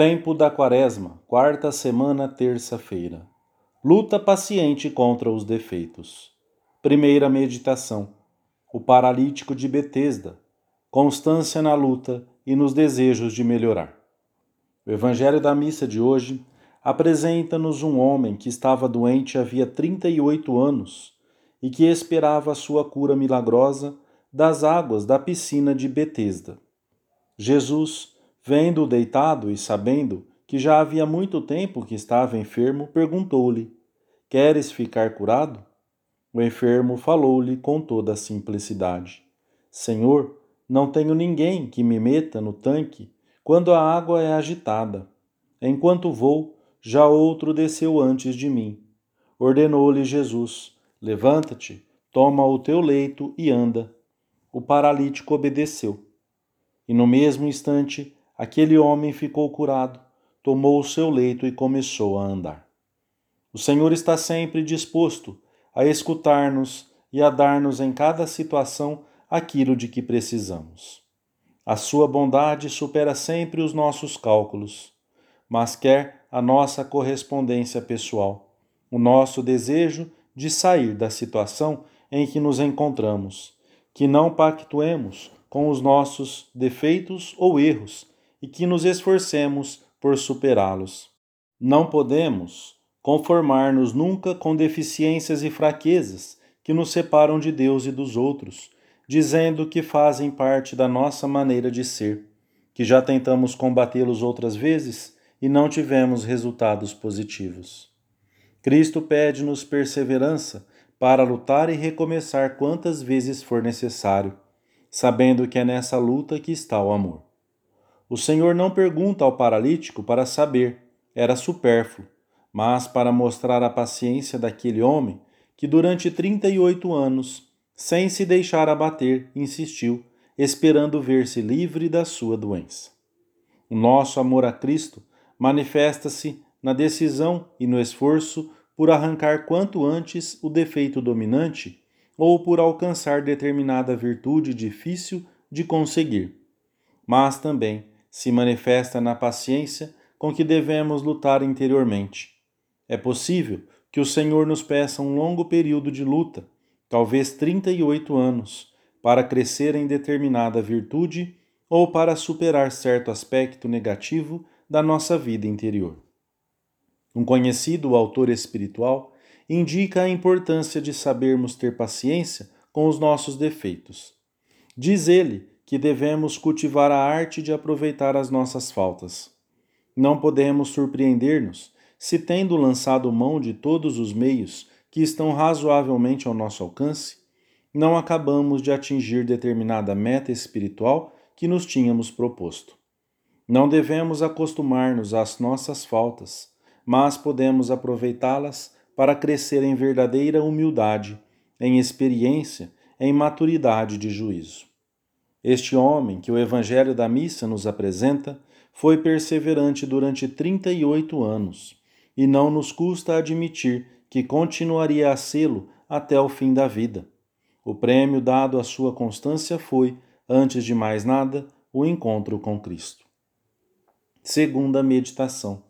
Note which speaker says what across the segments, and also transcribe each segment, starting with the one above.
Speaker 1: Tempo da Quaresma, quarta semana, terça-feira. Luta paciente contra os defeitos. Primeira meditação. O paralítico de Betesda. Constância na luta e nos desejos de melhorar. O evangelho da missa de hoje apresenta-nos um homem que estava doente havia 38 anos e que esperava a sua cura milagrosa das águas da piscina de Betesda. Jesus Vendo-o deitado e sabendo que já havia muito tempo que estava enfermo, perguntou-lhe: Queres ficar curado? O enfermo falou-lhe com toda a simplicidade: Senhor, não tenho ninguém que me meta no tanque quando a água é agitada. Enquanto vou, já outro desceu antes de mim. Ordenou-lhe Jesus: Levanta-te, toma o teu leito e anda. O paralítico obedeceu. E no mesmo instante Aquele homem ficou curado, tomou o seu leito e começou a andar. O Senhor está sempre disposto a escutar-nos e a dar-nos em cada situação aquilo de que precisamos. A sua bondade supera sempre os nossos cálculos, mas quer a nossa correspondência pessoal, o nosso desejo de sair da situação em que nos encontramos, que não pactuemos com os nossos defeitos ou erros e que nos esforcemos por superá-los. Não podemos conformar-nos nunca com deficiências e fraquezas que nos separam de Deus e dos outros, dizendo que fazem parte da nossa maneira de ser, que já tentamos combatê-los outras vezes e não tivemos resultados positivos. Cristo pede-nos perseverança para lutar e recomeçar quantas vezes for necessário, sabendo que é nessa luta que está o amor. O Senhor não pergunta ao paralítico para saber, era supérfluo, mas para mostrar a paciência daquele homem que durante 38 anos, sem se deixar abater, insistiu, esperando ver-se livre da sua doença. O nosso amor a Cristo manifesta-se na decisão e no esforço por arrancar quanto antes o defeito dominante ou por alcançar determinada virtude difícil de conseguir, mas também se manifesta na paciência com que devemos lutar interiormente. É possível que o Senhor nos peça um longo período de luta, talvez 38 anos, para crescer em determinada virtude ou para superar certo aspecto negativo da nossa vida interior. Um conhecido autor espiritual indica a importância de sabermos ter paciência com os nossos defeitos. Diz ele que devemos cultivar a arte de aproveitar as nossas faltas. Não podemos surpreender-nos se, tendo lançado mão de todos os meios que estão razoavelmente ao nosso alcance, não acabamos de atingir determinada meta espiritual que nos tínhamos proposto. Não devemos acostumar-nos às nossas faltas, mas podemos aproveitá-las para crescer em verdadeira humildade, em experiência, em maturidade de juízo. Este homem que o Evangelho da Missa nos apresenta foi perseverante durante 38 anos e não nos custa admitir que continuaria a sê-lo até o fim da vida. O prêmio dado à sua constância foi, antes de mais nada, o encontro com Cristo. Segunda meditação: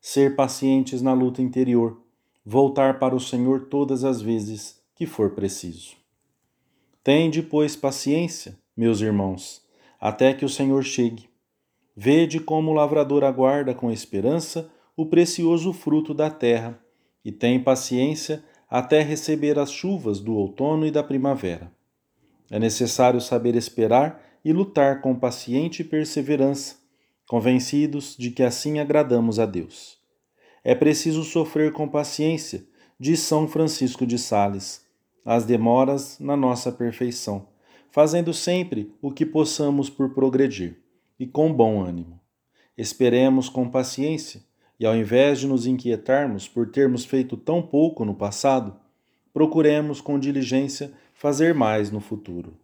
Speaker 1: ser pacientes na luta interior, voltar para o Senhor todas as vezes que for preciso. Tende, pois, paciência meus irmãos, até que o Senhor chegue. Vede como o lavrador aguarda com esperança o precioso fruto da terra e tem paciência até receber as chuvas do outono e da primavera. É necessário saber esperar e lutar com paciente perseverança, convencidos de que assim agradamos a Deus. É preciso sofrer com paciência, diz São Francisco de Sales, as demoras na nossa perfeição fazendo sempre o que possamos por progredir, e com bom ânimo. Esperemos com paciência, e ao invés de nos inquietarmos por termos feito tão pouco no passado, procuremos com diligência fazer mais no futuro.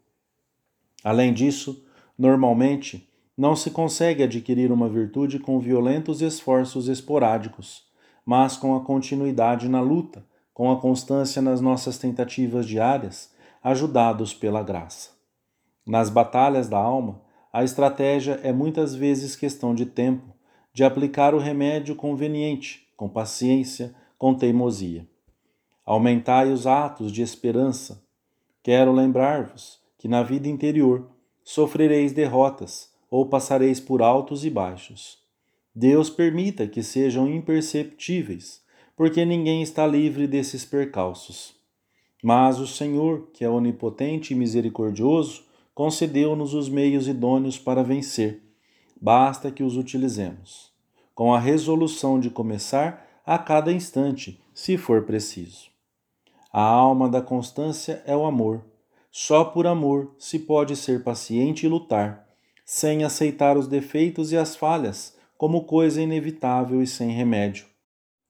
Speaker 1: Além disso, normalmente, não se consegue adquirir uma virtude com violentos esforços esporádicos, mas com a continuidade na luta, com a constância nas nossas tentativas diárias, ajudados pela graça. Nas batalhas da alma, a estratégia é muitas vezes questão de tempo, de aplicar o remédio conveniente, com paciência, com teimosia. Aumentai os atos de esperança. Quero lembrar-vos que na vida interior sofrereis derrotas ou passareis por altos e baixos. Deus permita que sejam imperceptíveis, porque ninguém está livre desses percalços. Mas o Senhor, que é onipotente e misericordioso, concedeu-nos os meios idôneos para vencer. Basta que os utilizemos, com a resolução de começar a cada instante, se for preciso. A alma da constância é o amor. Só por amor se pode ser paciente e lutar, sem aceitar os defeitos e as falhas como coisa inevitável e sem remédio.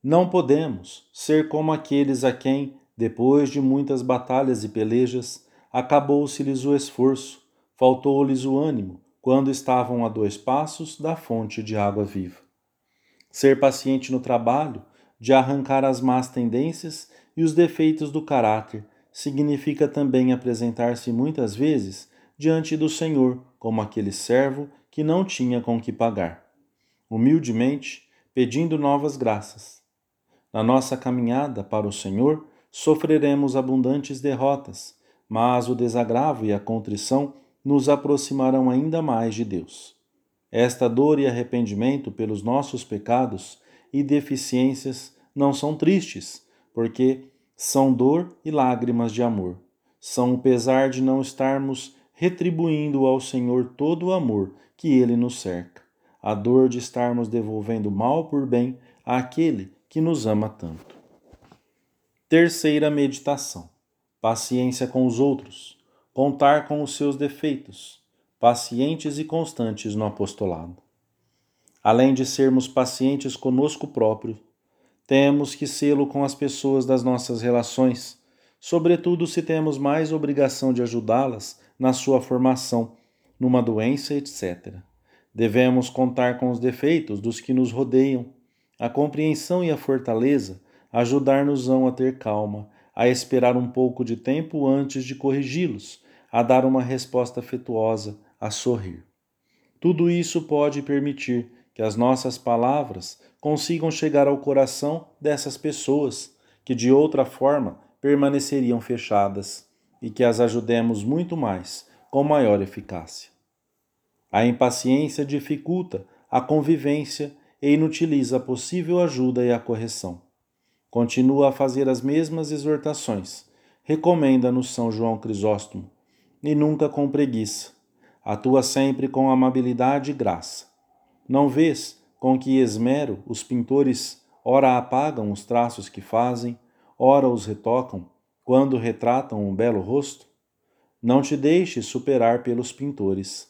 Speaker 1: Não podemos ser como aqueles a quem, depois de muitas batalhas e pelejas, acabou-se-lhes o esforço, faltou-lhes o ânimo, quando estavam a dois passos da fonte de água viva. Ser paciente no trabalho, de arrancar as más tendências e os defeitos do caráter, significa também apresentar-se muitas vezes diante do Senhor como aquele servo que não tinha com que pagar. Humildemente, pedindo novas graças. Na nossa caminhada para o Senhor, sofreremos abundantes derrotas, mas o desagravo e a contrição nos aproximarão ainda mais de Deus. Esta dor e arrependimento pelos nossos pecados e deficiências não são tristes, porque são dor e lágrimas de amor. São o pesar de não estarmos retribuindo ao Senhor todo o amor que ele nos cerca, a dor de estarmos devolvendo mal por bem àquele que nos ama tanto. Terceira meditação: paciência com os outros, contar com os seus defeitos, pacientes e constantes no apostolado. Além de sermos pacientes conosco próprio, temos que sê-lo com as pessoas das nossas relações, sobretudo se temos mais obrigação de ajudá-las na sua formação, numa doença, etc. Devemos contar com os defeitos dos que nos rodeiam. A compreensão e a fortaleza ajudar-nos-ão a ter calma, a esperar um pouco de tempo antes de corrigi-los, a dar uma resposta afetuosa, a sorrir. Tudo isso pode permitir que as nossas palavras consigam chegar ao coração dessas pessoas que de outra forma permaneceriam fechadas e que as ajudemos muito mais, com maior eficácia. A impaciência dificulta a convivência e inutiliza a possível ajuda e a correção. Continua a fazer as mesmas exortações, recomenda-nos São João Crisóstomo, e nunca com preguiça. Atua sempre com amabilidade e graça. Não vês com que esmero os pintores ora apagam os traços que fazem, ora os retocam, quando retratam um belo rosto? Não te deixes superar pelos pintores,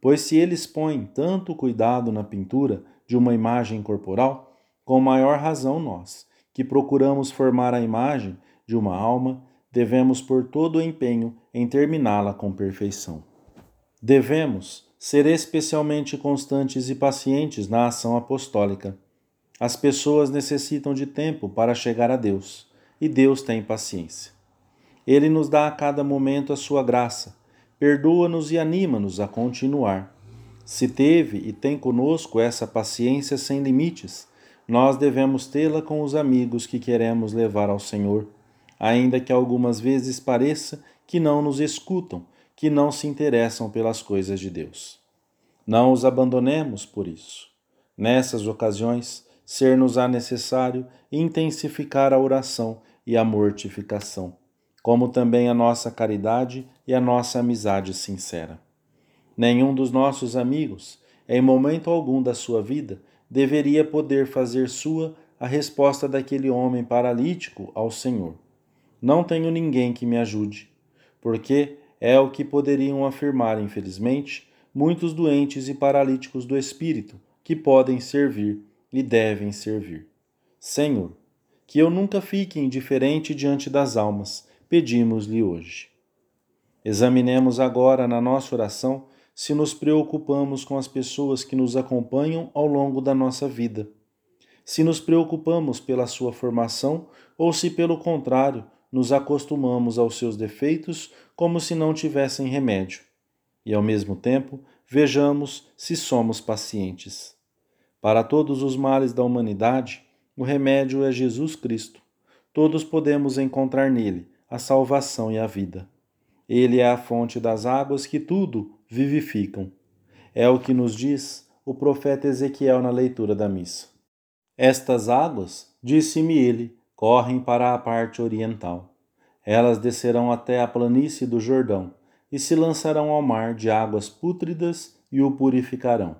Speaker 1: pois se eles põem tanto cuidado na pintura de uma imagem corporal, com maior razão nós, que procuramos formar a imagem de uma alma, devemos pôr todo o empenho em terminá-la com perfeição. Devemos ser especialmente constantes e pacientes na ação apostólica. As pessoas necessitam de tempo para chegar a Deus, e Deus tem paciência. Ele nos dá a cada momento a sua graça, perdoa-nos e anima-nos a continuar. Se teve e tem conosco essa paciência sem limites, nós devemos tê-la com os amigos que queremos levar ao Senhor, ainda que algumas vezes pareça que não nos escutam, que não se interessam pelas coisas de Deus. Não os abandonemos por isso. Nessas ocasiões, ser-nos-á necessário intensificar a oração e a mortificação como também a nossa caridade e a nossa amizade sincera. Nenhum dos nossos amigos, em momento algum da sua vida, deveria poder fazer sua a resposta daquele homem paralítico ao Senhor. Não tenho ninguém que me ajude, porque é o que poderiam afirmar, infelizmente, muitos doentes e paralíticos do espírito que podem servir e devem servir. Senhor, que eu nunca fique indiferente diante das almas pedimos-lhe hoje. Examinemos agora na nossa oração se nos preocupamos com as pessoas que nos acompanham ao longo da nossa vida. Se nos preocupamos pela sua formação ou se, pelo contrário, nos acostumamos aos seus defeitos como se não tivessem remédio. E, ao mesmo tempo, vejamos se somos pacientes. Para todos os males da humanidade, o remédio é Jesus Cristo. Todos podemos encontrar nele a salvação e a vida. Ele é a fonte das águas que tudo vivificam. É o que nos diz o profeta Ezequiel na leitura da missa. Estas águas, disse-me ele, correm para a parte oriental. Elas descerão até a planície do Jordão e se lançarão ao mar de águas pútridas e o purificarão.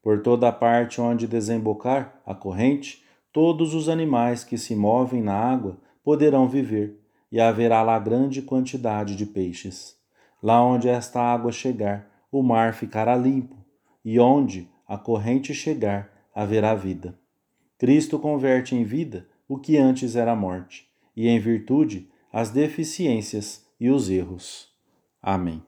Speaker 1: Por toda a parte onde desembocar a corrente, todos os animais que se movem na água poderão viver, e haverá lá grande quantidade de peixes. Lá onde esta água chegar, o mar ficará limpo, e onde a corrente chegar, haverá vida. Cristo converte em vida o que antes era morte, e em virtude as deficiências e os erros. Amém.